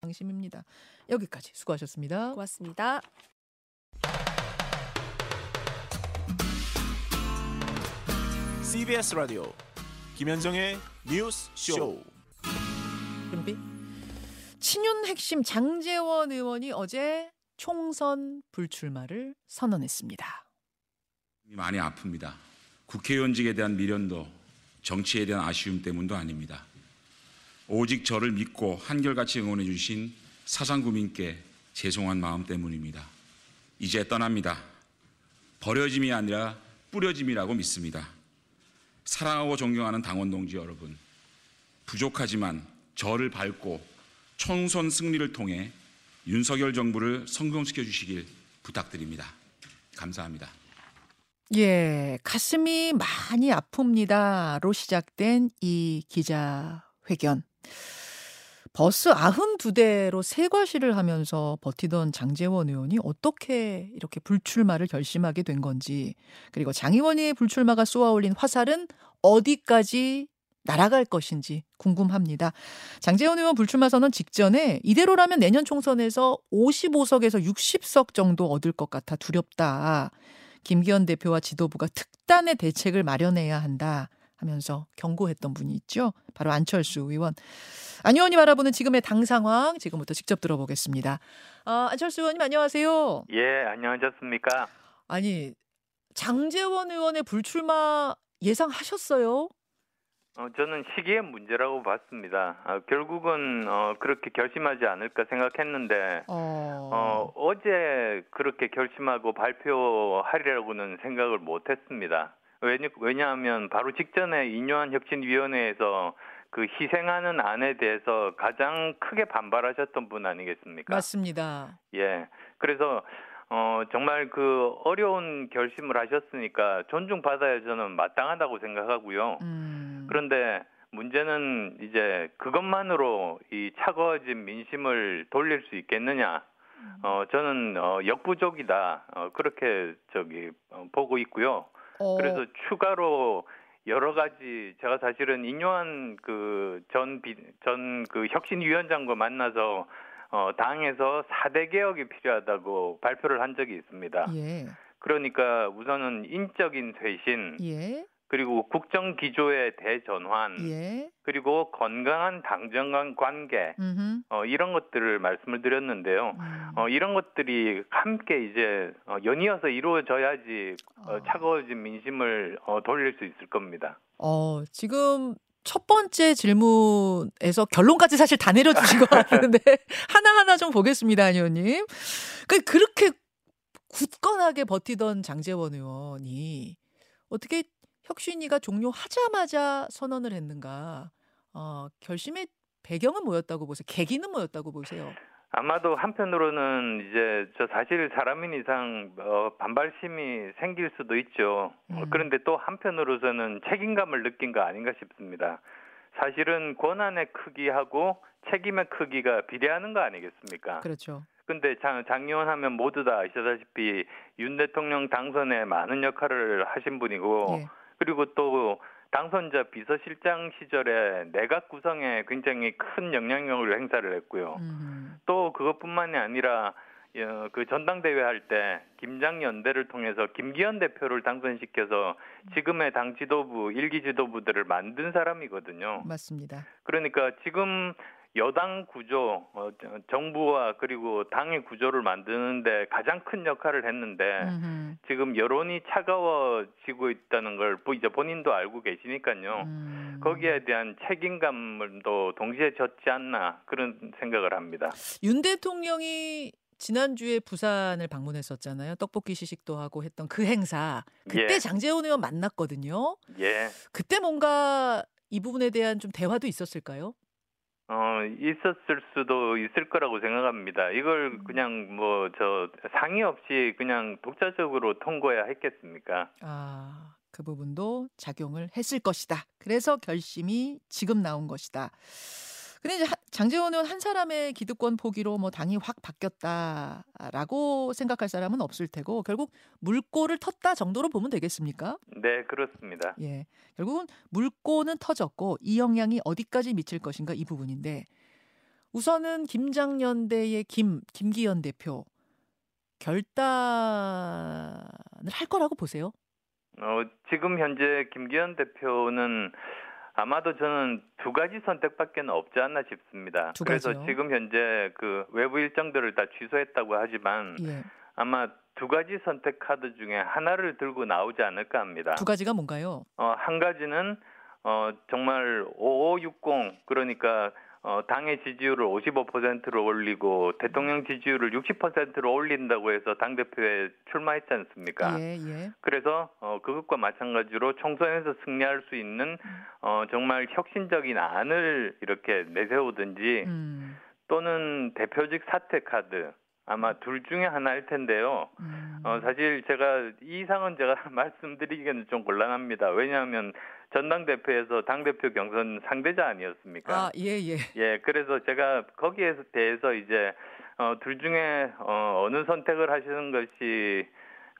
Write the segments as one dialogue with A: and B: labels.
A: 방심입니다. 여기까지 수고하셨습니다.
B: 고맙습니다.
C: CBS 라디오 김현정의 뉴스 쇼.
A: 준비. 친윤 핵심 장재원 의원이 어제 총선 불출마를 선언했습니다.
D: 많이 아픕니다. 국회의원직에 대한 미련도 정치에 대한 아쉬움 때문도 아닙니다. 오직 저를 믿고 한결같이 응원해 주신 사상구민께 죄송한 마음 때문입니다. 이제 떠납니다. 버려짐이 아니라 뿌려짐이라고 믿습니다. 사랑하고 존경하는 당원 동지 여러분, 부족하지만 저를 밟고 총선 승리를 통해 윤석열 정부를 성공시켜 주시길 부탁드립니다. 감사합니다.
A: 예, 가슴이 많이 아픕니다로 시작된 이 기자 회견. 버스 92대로 세과시를 하면서 버티던 장재원 의원이 어떻게 이렇게 불출마를 결심하게 된 건지, 그리고 장 의원의 불출마가 쏘아올린 화살은 어디까지 날아갈 것인지 궁금합니다. 장재원 의원 불출마 선언 직전에 이대로라면 내년 총선에서 55석에서 60석 정도 얻을 것 같아 두렵다. 김기현 대표와 지도부가 특단의 대책을 마련해야 한다 하면서 경고했던 분이 있죠. 바로 안철수 의원. 안 의원이 바라보는 지금의 당 상황 지금부터 직접 들어보겠습니다. 아, 안철수 의원님 안녕하세요.
E: 예, 안녕하셨습니까?
A: 아니 장재원 의원의 불출마 예상하셨어요?
E: 어, 저는 시기의 문제라고 봤습니다. 어, 결국은 어, 그렇게 결심하지 않을까 생각했는데
A: 어,
E: 어, 어 제 그렇게 결심하고 발표하리라고는 생각을 못했습니다. 왜냐, 왜냐하면 바로 직전에 인요한 혁신위원회에서 그 희생하는 안에 대해서 가장 크게 반발하셨던 분 아니겠습니까?
A: 맞습니다.
E: 예. 그래서 어 정말 그 어려운 결심을 하셨으니까 존중받아야 저는 마땅하다고 생각하고요.
A: 음,
E: 그런데 문제는 이제 그것만으로 이 차가워진 민심을 돌릴 수 있겠느냐? 어 저는 어 역부족이다. 어 그렇게 저기 어, 보고 있고요.
A: 어,
E: 그래서 추가로 여러 가지 제가 사실은 인요한 그전전 그 혁신위원장과 만나서 어 당에서 4대 개혁이 필요하다고 발표를 한 적이 있습니다.
A: 예,
E: 그러니까 우선은 인적인 쇄신
A: 예,
E: 그리고 국정 기조의 대전환
A: 예,
E: 그리고 건강한 당정 간 관계
A: 음,
E: 어 이런 것들을 말씀을 드렸는데요.
A: 음.
E: 어 이런 것들이 함께 이제 어, 연이어서 이루어져야지 어,
A: 어.
E: 차가워진 민심을 어, 돌릴 수 있을 겁니다.
A: 어, 지금 첫 번째 질문에서 결론까지 사실 다 내려주신 것 같은데 하나하나 좀 보겠습니다, 안 의원님. 그 그렇게 굳건하게 버티던 장재원 의원이 어떻게 혁신위가 종료하자마자 선언을 했는가? 어, 결심의 배경은 뭐였다고 보세요? 계기는 뭐였다고 보세요?
E: 아마도 한편으로는 이제 저 사실 사람인 이상 어, 반발심이 생길 수도 있죠. 어,
A: 음.
E: 그런데 또 한편으로서는 책임감을 느낀 거 아닌가 싶습니다. 사실은 권한의 크기하고 책임의 크기가 비례하는 거 아니겠습니까?
A: 그렇죠.
E: 근데 장, 장의원 하면 모두 다 아시다시피 윤 대통령 당선에 많은 역할을 하신 분이고
A: 예.
E: 그리고 또 당선자 비서실장 시절에 내각 구성에 굉장히 큰 영향력을 행사를 했고요.
A: 음.
E: 또 그것뿐만이 아니라 어, 그 전당대회 할 때 김장 연대를 통해서 김기현 대표를 당선시켜서 지금의 당 지도부 일기 지도부들을 만든 사람이거든요.
A: 맞습니다.
E: 그러니까 지금 여당 구조, 어, 저- 정부와 그리고 당의 구조를 만드는데 가장 큰 역할을 했는데
A: 음흠.
E: 지금 여론이 차가워지고 있다는 걸 보- 이제 본인도 알고 계시니까요.
A: 음.
E: 거기에 대한 책임감도 동시에 졌지 않나 그런 생각을 합니다.
A: 윤 대통령이 지난주에 부산을 방문했었잖아요. 떡볶이 시식도 하고 했던 그 행사. 그때
E: 예.
A: 장재원 의원 만났거든요.
E: 예.
A: 그때 뭔가 이 부분에 대한 좀 대화도 있었을까요?
E: 어, 있었을 수도 있을 거라고 생각합니다. 이걸 그냥 뭐 저 상의 없이 그냥 독자적으로 통과해야 했겠습니까?
A: 아, 그 부분도 작용을 했을 것이다. 그래서 결심이 지금 나온 것이다. 근데 이제 하- 장재원 의원 한 사람의 기득권 포기로 뭐 당이 확 바뀌었다라고 생각할 사람은 없을 테고 결국 물꼬를 텄다 정도로 보면 되겠습니까?
E: 네, 그렇습니다.
A: 예. 결국은 물꼬는 터졌고 이 영향이 어디까지 미칠 것인가 이 부분인데 우선은 김장연대의 김 김기현 대표 결단을 할 거라고 보세요?
E: 어, 지금 현재 김기현 대표는 아마도 저는 두 가지 선택밖에 없지 않나 싶습니다.
A: 두
E: 그래서
A: 가지요?
E: 지금 현재 그 외부 일정들을 다 취소했다고 하지만
A: 예.
E: 아마 두 가지 선택 카드 중에 하나를 들고 나오지 않을까 합니다.
A: 두 가지가 뭔가요?
E: 어, 한 가지는 어, 정말 5560 그러니까 어, 당의 지지율을 55%로 올리고 대통령 지지율을 60%로 올린다고 해서 당 대표에 출마했지 않습니까?
A: 예, 예.
E: 그래서 어, 그것과 마찬가지로 총선에서 승리할 수 있는 어, 정말 혁신적인 안을 이렇게 내세우든지
A: 음.
E: 또는 대표직 사퇴 카드 아마 둘 중에 하나일 텐데요.
A: 음.
E: 어, 사실 제가 이 이상은 제가 말씀드리기는 좀 곤란합니다. 왜냐하면 전당대표에서 당대표 경선 상대자 아니었습니까?
A: 아, 예, 예.
E: 예, 그래서 제가 거기에 대해서 이제 어, 둘 중에 어, 어느 선택을 하시는 것이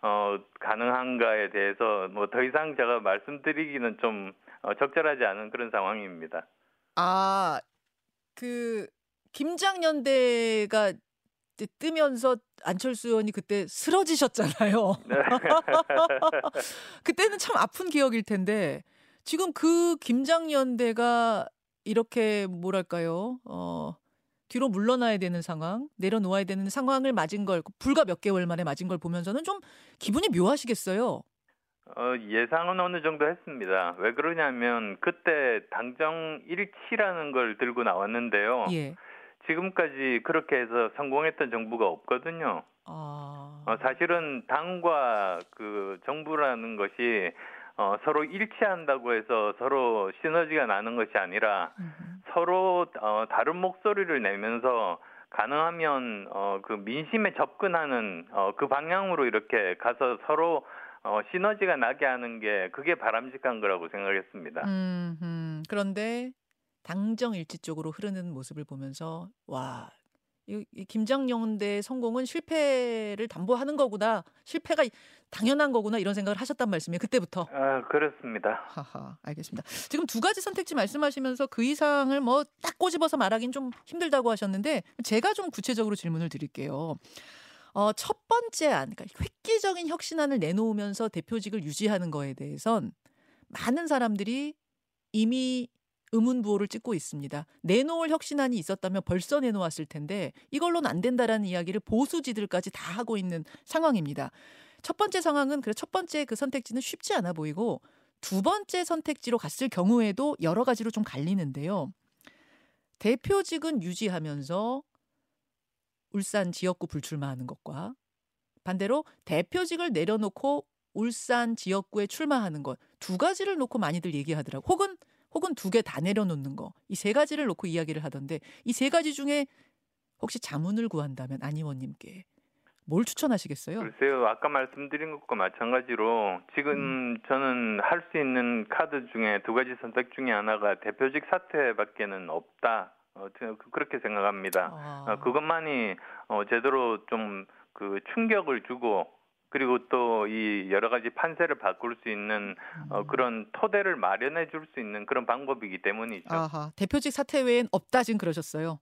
E: 어, 가능한가에 대해서 뭐 더 이상 제가 말씀드리기는 좀 어, 적절하지 않은 그런 상황입니다.
A: 아, 그 김장연대가 뜨면서 안철수 의원이 그때 쓰러지셨잖아요.
E: 네.
A: 그때는 참 아픈 기억일 텐데 지금 그 김장연대가 이렇게 뭐랄까요? 어, 뒤로 물러나야 되는 상황, 내려놓아야 되는 상황을 맞은 걸 불과 몇 개월 만에 맞은 걸 보면서는 좀 기분이 묘하시겠어요.
E: 어, 예상은 어느 정도 했습니다. 왜 그러냐면 그때 당정 일치라는 걸 들고 나왔는데요.
A: 예.
E: 지금까지 그렇게 해서 성공했던 정부가 없거든요.
A: 아.
E: 어, 사실은 당과 그 정부라는 것이 어, 서로 일치한다고 해서 서로 시너지가 나는 것이 아니라
A: 음흠.
E: 서로 어, 다른 목소리를 내면서 가능하면 어, 그 민심에 접근하는 어, 그 방향으로 이렇게 가서 서로 어, 시너지가 나게 하는 게 그게 바람직한 거라고 생각했습니다.
A: 음, 음. 그런데 당정 일치 쪽으로 흐르는 모습을 보면서 와, 이, 이 김장연대 성공은 실패를 담보하는 거구나. 실패가 당연한 거구나 이런 생각을 하셨단 말씀이에요. 그때부터.
E: 아, 그렇습니다.
A: 하하, 알겠습니다. 지금 두 가지 선택지 말씀하시면서 그 이상을 뭐 딱 꼬집어서 말하긴 좀 힘들다고 하셨는데 제가 좀 구체적으로 질문을 드릴게요. 어, 첫 번째 안, 그러니까 획기적인 혁신안을 내놓으면서 대표직을 유지하는 거에 대해선 많은 사람들이 이미 의문부호를 찍고 있습니다. 내놓을 혁신안이 있었다면 벌써 내놓았을 텐데 이걸로는 안 된다라는 이야기를 보수지들까지 다 하고 있는 상황입니다. 첫 번째 상황은 그래 첫 번째 그 선택지는 쉽지 않아 보이고 두 번째 선택지로 갔을 경우에도 여러 가지로 좀 갈리는데요. 대표직은 유지하면서 울산 지역구 불출마하는 것과 반대로 대표직을 내려놓고 울산 지역구에 출마하는 것 두 가지를 놓고 많이들 얘기하더라고. 혹은 혹은 두 개 다 내려놓는 거. 이 세 가지를 놓고 이야기를 하던데 이 세 가지 중에 혹시 자문을 구한다면 안 의원님께 뭘 추천하시겠어요?
E: 글쎄요, 아까 말씀드린 것과 마찬가지로 지금 저는 할 수 있는 카드 중에 두 가지 선택 중에 하나가 대표직 사퇴밖에는 없다. 어, 그- 그렇게 생각합니다.
A: 아,
E: 어, 그것만이 어, 제대로 좀 그 충격을 주고 그리고 또 이 여러 가지 판세를 바꿀 수 있는 어, 그런 토대를 마련해 줄 수 있는 그런 방법이기 때문이죠.
A: 아하, 대표직 사퇴 외엔 없다 지금 그러셨어요.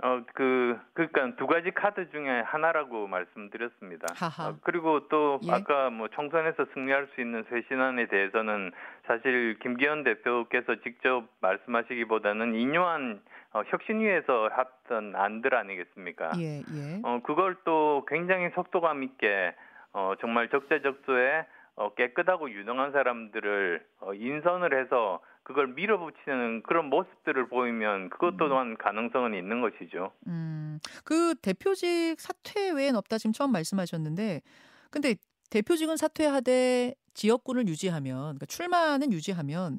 E: 어, 그, 그러니까 두 가지 카드 중에 하나라고 말씀드렸습니다.
A: 하하.
E: 어, 그리고 또
A: 예.
E: 아까 뭐 총선에서 승리할 수 있는 쇄신안에 대해서는 사실 김기현 대표께서 직접 말씀하시기보다는 인요한 어, 혁신위에서 했던 안들 아니겠습니까?
A: 예, 예.
E: 어, 그걸 또 굉장히 속도감 있게 어, 정말 적재적소에 어, 깨끗하고 유능한 사람들을 어, 인선을 해서 그걸 밀어붙이는 그런 모습들을 보이면 그것도 또한 가능성은 있는 것이죠.
A: 음, 그 대표직 사퇴 외엔 없다 지금 처음 말씀하셨는데, 근데 대표직은 사퇴하되 지역군을 유지하면, 그러니까 출마는 유지하면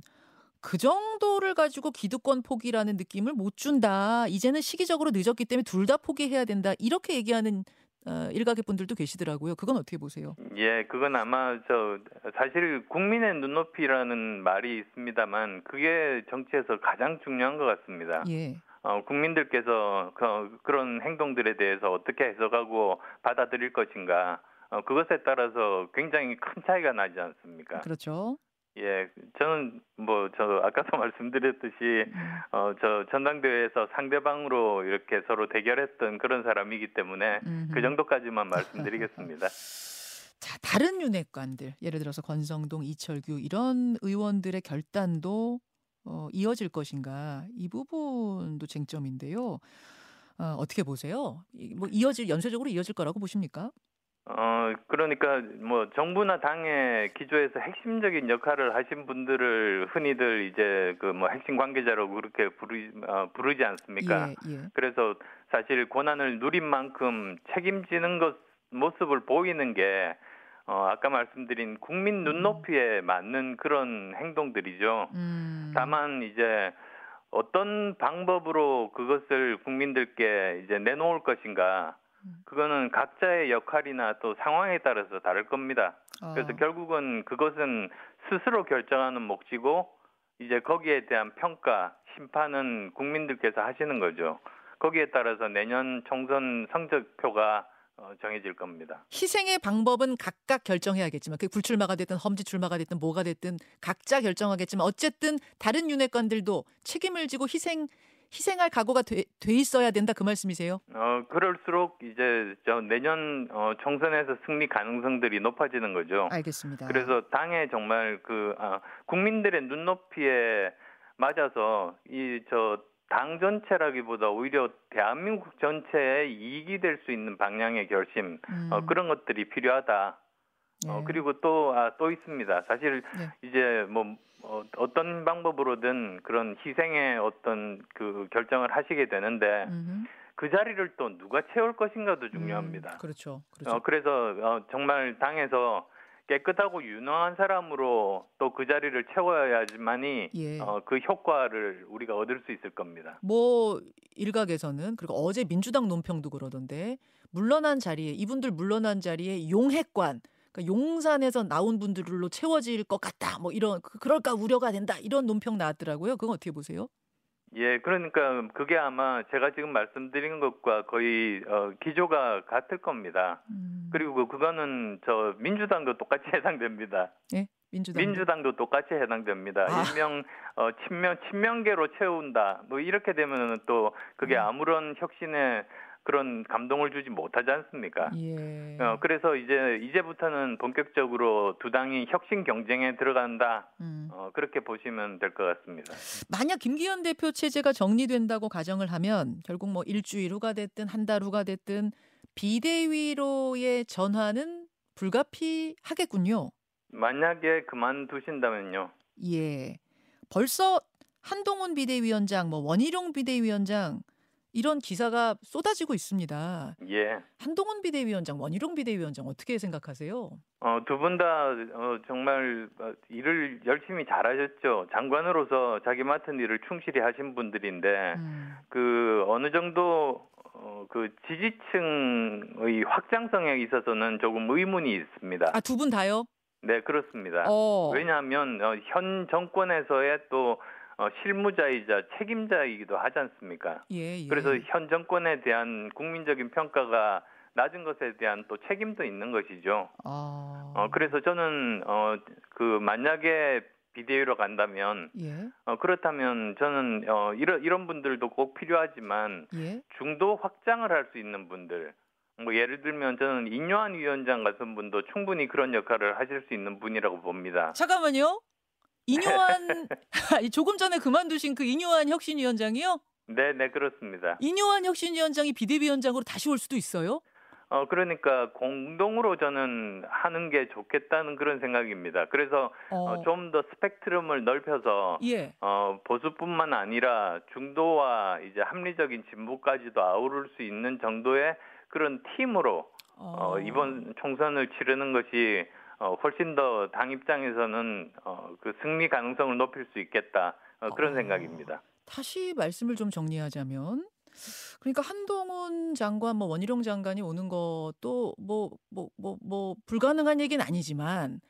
A: 그 정도를 가지고 기득권 포기라는 느낌을 못 준다. 이제는 시기적으로 늦었기 때문에 둘 다 포기해야 된다. 이렇게 얘기하는 어, 일각의 분들도 계시더라고요. 그건 어떻게 보세요?
E: 예, 그건 아마 저 사실 국민의 눈높이라는 말이 있습니다만 그게 정치에서 가장 중요한 것 같습니다.
A: 예.
E: 어, 국민들께서 그, 그런 행동들에 대해서 어떻게 해석하고 받아들일 것인가 어, 그것에 따라서 굉장히 큰 차이가 나지 않습니까?
A: 그렇죠.
E: 예, 저는 뭐 저 아까도 말씀드렸듯이
A: 음.
E: 어저 전당대회에서 상대방으로 이렇게 서로 대결했던 그런 사람이기 때문에
A: 음흠.
E: 그 정도까지만 말씀드리겠습니다.
A: 자, 다른 윤핵관들, 예를 들어서 권성동, 이철규 이런 의원들의 결단도 어, 이어질 것인가 이 부분도 쟁점인데요. 어, 어떻게 보세요? 이- 뭐 이어질 연쇄적으로 이어질 거라고 보십니까?
E: 어 그러니까 뭐 정부나 당의 기조에서 핵심적인 역할을 하신 분들을 흔히들 이제 그 뭐 핵심 관계자라고 그렇게 부르 어, 부르지 않습니까?
A: 예, 예.
E: 그래서 사실 권한을 누린 만큼 책임지는 것 모습을 보이는 게 어, 아까 말씀드린 국민 눈높이에 맞는 그런 행동들이죠.
A: 음.
E: 다만 이제 어떤 방법으로 그것을 국민들께 이제 내놓을 것인가
A: 음.
E: 그거는 각자의 역할이나 또 상황에 따라서 다를 겁니다. 그래서
A: 어,
E: 결국은 그것은 스스로 결정하는 몫이고 이제 거기에 대한 평가, 심판은 국민들께서 하시는 거죠. 거기에 따라서 내년 총선 성적표가 어, 정해질 겁니다.
A: 희생의 방법은 각각 결정해야겠지만 그게 불출마가 됐든 험지 출마가 됐든 뭐가 됐든 각자 결정하겠지만 어쨌든 다른 윤핵관들도 책임을 지고 희생 희생할 각오가 돼, 돼 있어야 된다 그 말씀이세요?
E: 어 그럴수록 이제 저 내년 어, 총선에서 승리 가능성들이 높아지는 거죠.
A: 알겠습니다.
E: 그래서 당에 정말 그 아, 국민들의 눈높이에 맞아서 이저 당 전체라기보다 오히려 대한민국 전체에 이익이 될 수 있는 방향의 결심
A: 음,
E: 어, 그런 것들이 필요하다. 어,
A: 예.
E: 그리고 또, 아, 또 있습니다. 사실,
A: 네.
E: 이제 뭐, 어, 어떤 방법으로든 그런 희생의 어떤 그 결정을 하시게 되는데,
A: 음흠.
E: 그 자리를 또 누가 채울 것인가도 중요합니다.
A: 음, 그렇죠. 그렇죠.
E: 어, 그래서 어, 정말 당에서 깨끗하고 유능한 사람으로 또 그 자리를 채워야지만이
A: 예.
E: 어, 그 효과를 우리가 얻을 수 있을 겁니다.
A: 뭐 일각에서는 그리고 어제 민주당 논평도 그러던데 물러난 자리에 이분들 물러난 자리에 용핵관 그러니까 용산에서 나온 분들로 채워질 것 같다. 뭐 이런 그- 그럴까 우려가 된다. 이런 논평 나왔더라고요. 그건 어떻게 보세요?
E: 예, 그러니까 그게 아마 제가 지금 말씀드린 것과 거의 어, 기조가 같을 겁니다.
A: 음,
E: 그리고 그- 그거는 저 민주당도 똑같이 해당됩니다.
A: 예, 민주당.
E: 민주당도 똑같이 해당됩니다.
A: 아.
E: 일명 어, 친명 친명계로 채운다. 뭐 이렇게 되면은 또 그게
A: 음.
E: 아무런 혁신에 그런 감동을 주지 못하지 않습니까?
A: 예.
E: 어, 그래서 이제 이제부터는 본격적으로 두 당이 혁신 경쟁에 들어간다.
A: 음.
E: 어, 그렇게 보시면 될 것 같습니다.
A: 만약 김기현 대표 체제가 정리된다고 가정을 하면 결국 뭐 일주일 후가 됐든 한 달 후가 됐든 비대위로의 전환은 불가피하겠군요.
E: 만약에 그만두신다면요.
A: 예. 벌써 한동훈 비대위원장, 뭐 원희룡 비대위원장 이런 기사가 쏟아지고 있습니다.
E: 예.
A: 한동훈 비대위원장, 원희룡 비대위원장 어떻게 생각하세요?
E: 어, 두 분 다 어, 정말 어, 일을 열심히 잘하셨죠. 장관으로서 자기 맡은 일을 충실히 하신 분들인데
A: 음,
E: 그 어느 정도 어, 그 지지층의 확장성에 있어서는 조금 의문이 있습니다.
A: 아, 두 분 다요?
E: 네, 그렇습니다.
A: 어.
E: 왜냐하면 어, 현 정권에서의 또 어, 실무자이자 책임자이기도 하지 않습니까?
A: 예, 예.
E: 그래서 현 정권에 대한 국민적인 평가가 낮은 것에 대한 또 책임도 있는 것이죠.
A: 아.
E: 어, 그래서 저는 어, 그 만약에 비대위로 간다면
A: 예.
E: 어, 그렇다면 저는 어, 이런 이런 분들도 꼭 필요하지만
A: 예.
E: 중도 확장을 할 수 있는 분들 뭐 예를 들면 저는 인요한 위원장 같은 분도 충분히 그런 역할을 하실 수 있는 분이라고 봅니다.
A: 잠깐만요. 아니, 조금 전에 그만두신 그 인요한 혁신위원장이요?
E: 네, 네 그렇습니다.
A: 인요한 혁신위원장이 비대위원장으로 다시 올 수도 있어요?
E: 어 그러니까 공동으로 저는 하는 게 좋겠다는 그런 생각입니다. 그래서
A: 어.
E: 좀더 스펙트럼을 넓혀서
A: 예.
E: 어, 보수뿐만 아니라 중도와 이제 합리적인 진보까지도 아우를 수 있는 정도의 그런 팀으로 어,
A: 어.
E: 이번 총선을 치르는 것이 어, 훨씬 더 당 입장에서는 어, 그 승리 가능성을 높일 수 있겠다 어, 그런
A: 어.
E: 생각입니다.
A: 다시 말씀을 좀 정리하자면 그러니까 한동훈 장관 뭐 원희룡 장관이 오는 것도 뭐 뭐 뭐 뭐 불가능한 얘기는 아니지만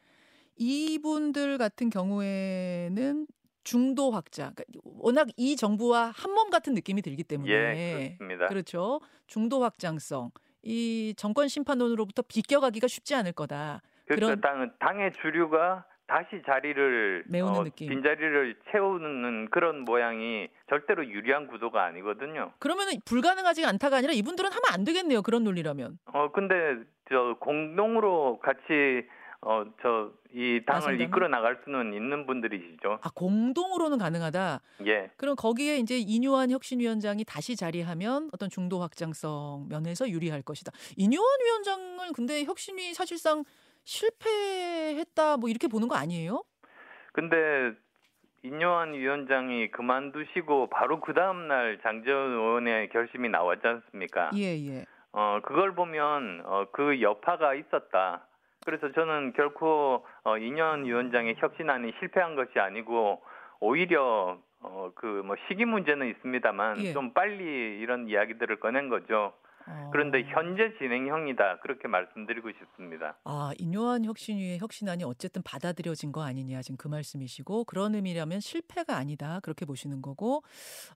A: 이분들 같은 경우에는 중도 확장 그러니까 워낙 이 정부와 한 몸 같은 느낌이 들기 때문에
E: 예, 그렇습니다.
A: 그렇죠. 중도 확장성 이 정권 심판론으로부터 비껴가기가 쉽지 않을 거다.
E: 그러니까
A: 그런-
E: 당, 당의 주류가 다시 자리를
A: 메우는
E: 어,
A: 느낌.
E: 빈 자리를 채우는 그런 모양이 절대로 유리한 구도가 아니거든요.
A: 그러면은 불가능하지 않다가 아니라 이분들은 하면 안 되겠네요. 그런 논리라면.
E: 어 근데 저 공동으로 같이 어 저 이 당을
A: 나선다면?
E: 이끌어 나갈 수는 있는 분들이시죠.
A: 아 공동으로는 가능하다.
E: 예.
A: 그럼 거기에 이제 이뇨한 혁신위원장이 다시 자리하면 어떤 중도 확장성 면에서 유리할 것이다. 이뇨한 위원장을 근데 혁신위 사실상 실패했다 뭐 이렇게 보는 거 아니에요?
E: 근데 인요한 위원장이 그만두시고 바로 그 다음 날 장재원 의원의 결심이 나왔지 않습니까?
A: 예 예.
E: 어 그걸 보면 어, 그 여파가 있었다. 그래서 저는 결코 어, 인현 위원장의 혁신안이 실패한 것이 아니고 오히려 어, 그 뭐 시기 문제는 있습니다만
A: 예.
E: 좀 빨리 이런 이야기들을 꺼낸 거죠.
A: 어.
E: 그런데 현재 진행형이다 그렇게 말씀드리고 싶습니다.
A: 아, 인요한 혁신위의 혁신안이 어쨌든 받아들여진 거 아니냐 지금 그 말씀이시고 그런 의미라면 실패가 아니다 그렇게 보시는 거고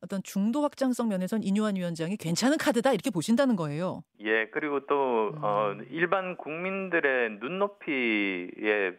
A: 어떤 중도 확장성 면에선 인요한 위원장이 괜찮은 카드다 이렇게 보신다는 거예요.
E: 예, 그리고 또
A: 음.
E: 어, 일반 국민들의 눈높이에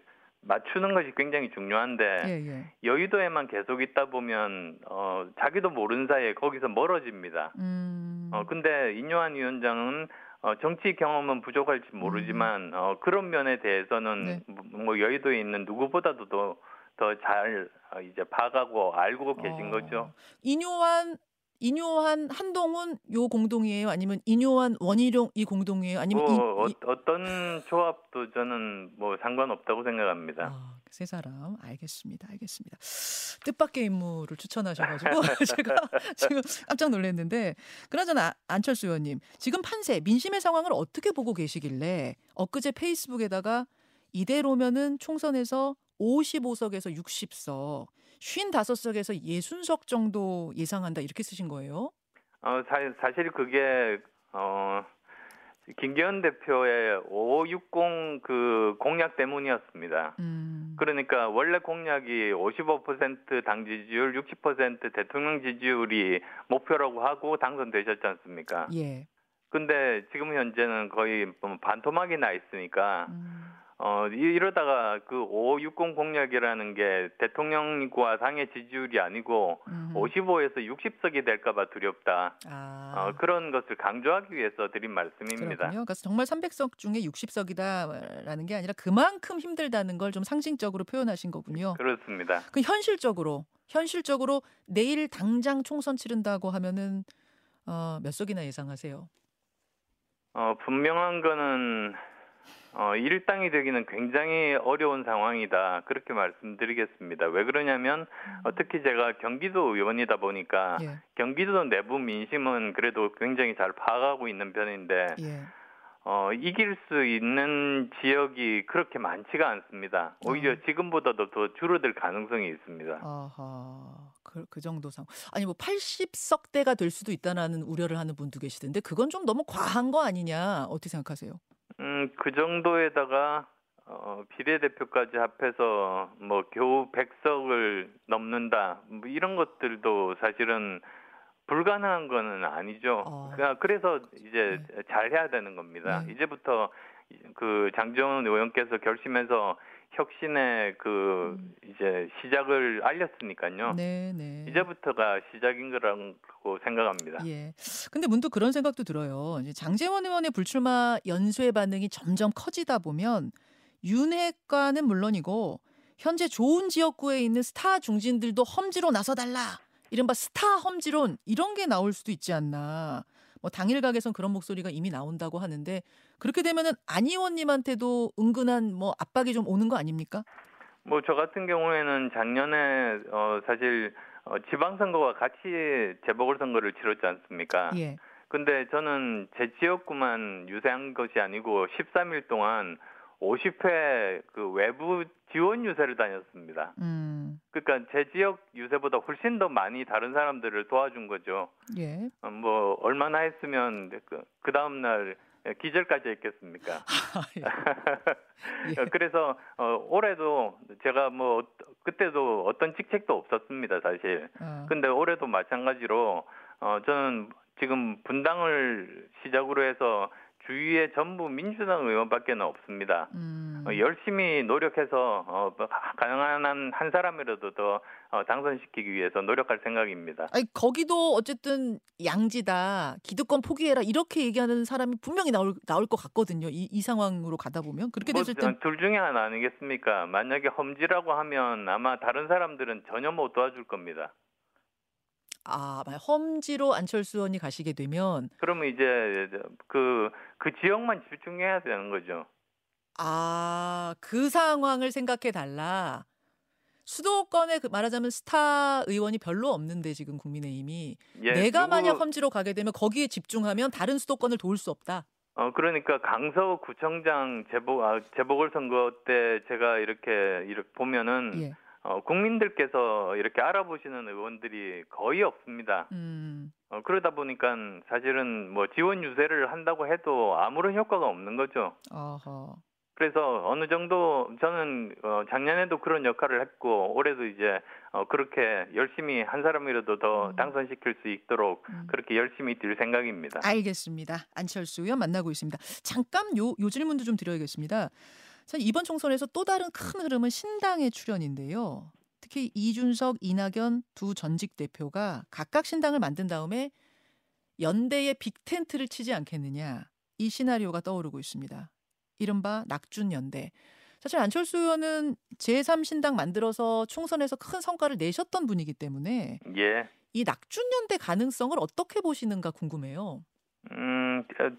E: 맞추는 것이 굉장히 중요한데
A: 예 예.
E: 여의도에만 계속 있다 보면 어, 자기도 모르는 사이에 거기서 멀어집니다.
A: 음.
E: 어, 근데 인요한 위원장은 어, 정치 경험은 부족할지 모르지만 어, 그런 면에 대해서는
A: 음. 네.
E: 뭐 여의도에 있는 누구보다도 더 더잘 이제 봐가고 알고 계신
A: 어.
E: 거죠.
A: 인요한 인요한 한동훈 요 공동이에요? 아니면 인요한 원희룡 이 공동이에요? 아니면
E: 뭐
A: 이, 이
E: 어, 떤 조합도 저는 뭐 상관없다고 생각합니다.
A: 아, 세 사람 알겠습니다. 알겠습니다. 뜻밖의 인물을 추천하셔가지고 제가 지금 깜짝 놀랐는데 그나저나 안철수 의원님 지금 판세 민심의 상황을 어떻게 보고 계시길래 엊그제 페이스북에다가 이대로면은 총선에서 55석에서 60석, 55석에서 60석 정도 예상한다 이렇게 쓰신 거예요?
E: 어, 사, 사실 그게 어 김기현 대표의 5560 그 공약 때문이었습니다.
A: 음.
E: 그러니까 원래 공약이 55%당 지지율, 60% 대통령 지지율이 목표라고 하고 당선되셨지 않습니까?
A: 예.
E: 근데 지금 현재는 거의 뭐 반토막이 나 있으니까
A: 음.
E: 어 이- 이러다가 그5560 공약이라는 게 대통령과 당의 지지율이 아니고
A: 음.
E: 55에서 60석이 될까봐 두렵다.
A: 아.
E: 어, 그런 것을 강조하기 위해서 드린 말씀입니다.
A: 그렇군요. 그래서 정말 300석 중에 60석이다라는 게 아니라 그만큼 힘들다는 걸 좀 상징적으로 표현하신 거군요.
E: 그렇습니다.
A: 그 현실적으로 현실적으로 내일 당장 총선 치른다고 하면은 어, 몇 석이나 예상하세요?
E: 어, 분명한 거는 어, 일당이 되기는 굉장히 어려운 상황이다. 그렇게 말씀드리겠습니다. 왜 그러냐면 어, 특히 제가 경기도 의원이다 보니까
A: 예.
E: 경기도 내부 민심은 그래도 굉장히 잘 파악하고 있는 편인데
A: 예.
E: 어, 이길 수 있는 지역이 그렇게 많지가 않습니다. 오히려
A: 어.
E: 지금보다도 더 줄어들 가능성이 있습니다.
A: 아하. 그, 그 정도 상. 아니 뭐 80석대가 될 수도 있다라는 우려를 하는 분도 계시던데 그건 좀 너무 과한 거 아니냐? 어떻게 생각하세요?
E: 음, 그 정도에다가 어, 비례대표까지 합해서 뭐 겨우 100석을 넘는다. 뭐 이런 것들도 사실은 불가능한 거는 아니죠.
A: 어.
E: 그냥 그래서 이제 잘 해야 되는 겁니다.
A: 네.
E: 이제부터 그 장정은 의원께서 결심해서 혁신의 그
A: 음.
E: 이제 시작을 알렸으니까요.
A: 네, 네.
E: 이제부터가 시작인 거라고 생각합니다.
A: 예. 근데 문득 그런 생각도 들어요. 이제 장재원 의원의 불출마 연쇄 반응이 점점 커지다 보면 윤핵과는 물론이고 현재 좋은 지역구에 있는 스타 중진들도 험지로 나서달라. 이른바 스타 험지론 이런 게 나올 수도 있지 않나. 뭐 당일 각에선 그런 목소리가 이미 나온다고 하는데 그렇게 되면은 안 의원님한테도 은근한 뭐 압박이 좀 오는 거 아닙니까?
E: 뭐 저 같은 경우에는 작년에 어 사실 어 지방선거와 같이 재보궐선거를 치렀지 않습니까?
A: 예.
E: 근데 저는 제 지역구만 유세한 것이 아니고 13일 동안 50회 그 외부 지원 유세를 다녔습니다.
A: 음.
E: 그러니까 제 지역 유세보다 훨씬 더 많이 다른 사람들을 도와준 거죠.
A: 예.
E: 어, 뭐 얼마나 했으면 그, 그 다음 날 기절까지 했겠습니까?
A: 예.
E: 어, 그래서 어, 올해도 제가 뭐 어- 그때도 어떤 직책도 없었습니다, 사실.
A: 어.
E: 근데 올해도 마찬가지로 어, 저는 지금 분당을 시작으로 해서 주위에 전부 민주당 의원밖에는 없습니다.
A: 음. 음.
E: 어, 열심히 노력해서 어, 가능한 한, 한 사람이라도 더 어, 당선시키기 위해서 노력할 생각입니다.
A: 아니 거기도 어쨌든 양지다 기득권 포기해라 이렇게 얘기하는 사람이 분명히 나올 나올 것 같거든요. 이, 이 상황으로 가다 보면 그렇게
E: 뭐,
A: 됐을
E: 땐둘 중에 하나 아니겠습니까? 만약에 험지라고 하면 아마 다른 사람들은 전혀 못 도와줄 겁니다.
A: 아, 험지로 안철수 의원이 가시게 되면
E: 그러면 이제 그, 그 지역만 집중해야 되는 거죠.
A: 아, 그 상황을 생각해 달라. 수도권에 그 말하자면 스타 의원이 별로 없는데 지금 국민의힘이
E: 예,
A: 내가
E: 누구-
A: 만약 험지로 가게 되면 거기에 집중하면 다른 수도권을 도울 수 없다.
E: 어 그러니까 강서 구청장 재보 아, 재보궐 선거 때 제가 이렇게 이렇게 보면은
A: 예.
E: 어, 국민들께서 이렇게 알아보시는 의원들이 거의 없습니다.
A: 음.
E: 어, 그러다 보니까 사실은 뭐 지원 유세를 한다고 해도 아무런 효과가 없는 거죠.
A: 어허.
E: 그래서 어느 정도 저는 어, 작년에도 그런 역할을 했고 올해도 이제 어, 그렇게 열심히 한 사람이라도 더
A: 음.
E: 당선시킬 수 있도록
A: 음.
E: 그렇게 열심히 뛸 생각입니다.
A: 알겠습니다. 안철수 의원 만나고 있습니다. 잠깐 요, 요 질문도 좀 드려야겠습니다. 사실 이번 총선에서 또 다른 큰 흐름은 신당의 출현인데요. 특히 이준석, 이낙연 두 전직 대표가 각각 신당을 만든 다음에 연대의 빅텐트를 치지 않겠느냐 이 시나리오가 떠오르고 있습니다. 이른바 낙준 연대. 사실 안철수 의원은 제3신당 만들어서 총선에서 큰 성과를 내셨던 분이기 때문에
E: 예.
A: 이 낙준 연대 가능성을 어떻게 보시는가 궁금해요.
E: 음,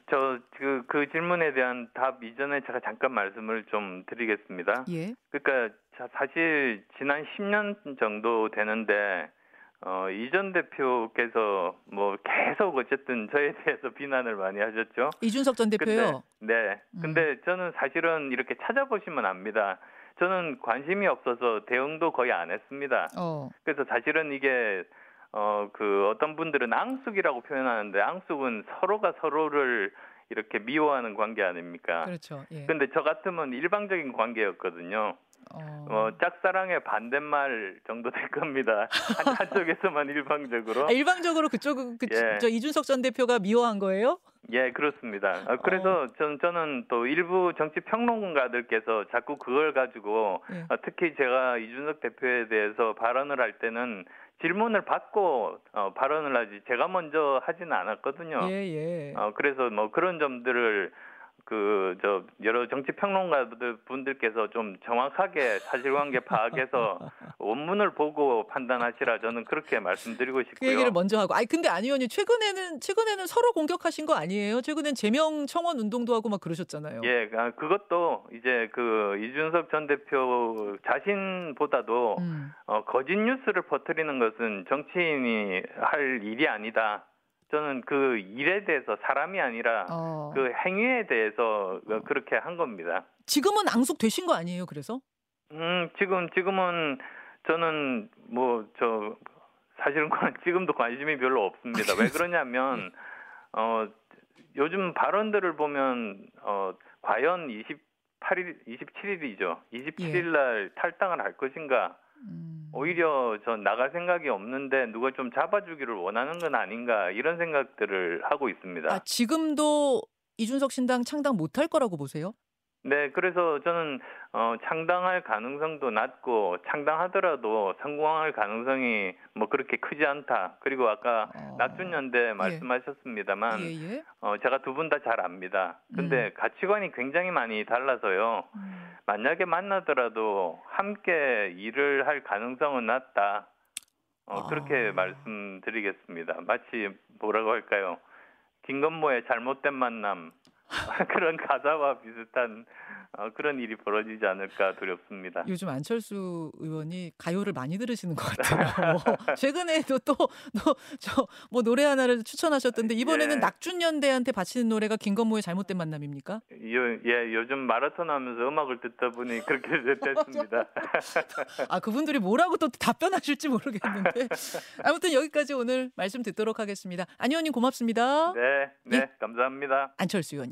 E: 저, 그, 그 질문에 대한 답 이전에 제가 잠깐 말씀을 좀 드리겠습니다.
A: 예.
E: 그러니까 자, 사실 지난 10년 정도 되는데 어, 이전 대표께서 뭐 계속 어쨌든 저에 대해서 비난을 많이 하셨죠.
A: 이준석 전 대표요.
E: 근데, 네.
A: 음.
E: 근데 저는 사실은 이렇게 찾아보시면 압니다. 저는 관심이 없어서 대응도 거의 안 했습니다.
A: 어.
E: 그래서 사실은 이게 어 그 어떤 분들은 앙숙이라고 표현하는데 앙숙은 서로가 서로를 이렇게 미워하는 관계 아닙니까?
A: 그렇죠. 예.
E: 근데 저 같으면 일방적인 관계였거든요.
A: 어.
E: 어, 짝사랑의 반대말 정도 될 겁니다. 한, 한쪽에서만 일방적으로.
A: 아, 일방적으로 그쪽 그,
E: 예.
A: 저 이준석 전 대표가 미워한 거예요?
E: 예, 그렇습니다. 아, 그래서 전, 저는 또 일부 정치 평론가들께서 자꾸 그걸 가지고
A: 예.
E: 어, 특히 제가 이준석 대표에 대해서 발언을 할 때는 질문을 받고 어, 발언을 하지 제가 먼저 하지는 않았거든요.
A: 예, 예.
E: 어, 그래서 뭐 그런 점들을 그 저 여러 정치 평론가들 분들께서 좀 정확하게 사실관계 파악해서 원문을 보고 판단하시라 저는 그렇게 말씀드리고
A: 그
E: 싶고요.
A: 얘기를 먼저 하고. 아니 근데 안 의원님 최근에는 최근에는 서로 공격하신 거 아니에요? 최근엔 제명 청원 운동도 하고 막 그러셨잖아요.
E: 예, 아, 그것도 이제 그 이준석 전 대표 자신보다도
A: 음.
E: 어, 거짓 뉴스를 퍼뜨리는 것은 정치인이 할 일이 아니다. 저는 그 일에 대해서 사람이 아니라
A: 어.
E: 그 행위에 대해서 어, 그렇게 한 겁니다.
A: 지금은 앙숙 되신 거 아니에요? 그래서?
E: 음, 지금 지금은 저는 뭐 저 사실은 관- 지금도 관심이 별로 없습니다. 왜 그러냐면 어 요즘 발언들을 보면 어 과연 28일 27일이죠. 27일 날 탈당을 할 것인가?
A: 음.
E: 오히려 전 나갈 생각이 없는데 누가 좀 잡아주기를 원하는 건 아닌가 이런 생각들을 하고 있습니다.
A: 아, 지금도 이준석 신당 창당 못할 거라고 보세요?
E: 네, 그래서 저는 어, 창당할 가능성도 낮고 창당하더라도 성공할 가능성이 뭐 그렇게 크지 않다. 그리고 아까
A: 어.
E: 낙준연대 말씀하셨습니다만
A: 예, 예.
E: 어, 제가 두 분 다 잘 압니다. 근데 가치관이 굉장히 많이 달라서요.
A: 음.
E: 만약에 만나더라도 함께 일을 할 가능성은 낮다. 어,
A: 아.
E: 그렇게 말씀드리겠습니다. 마치 뭐라고 할까요? 김건모의 잘못된 만남 그런 가사와 비슷한 어, 그런 일이 벌어지지 않을까 두렵습니다.
A: 요즘 안철수 의원이 가요를 많이 들으시는 것 같아요. 최근에도 또저뭐 노래 하나를 추천하셨던데 이번에는
E: 예.
A: 낙준연대한테 바치는 노래가 김건모의 잘못된 만남입니까?
E: 요, 예, 요즘 마라톤 하면서 음악을 듣다 보니 그렇게 됐습니다.
A: 아 그분들이 뭐라고 또 답변하실지 모르겠는데 아무튼 여기까지 오늘 말씀 듣도록 하겠습니다. 안 의원님 고맙습니다.
E: 네, 네,
A: 예.
E: 감사합니다.
A: 안철수 의원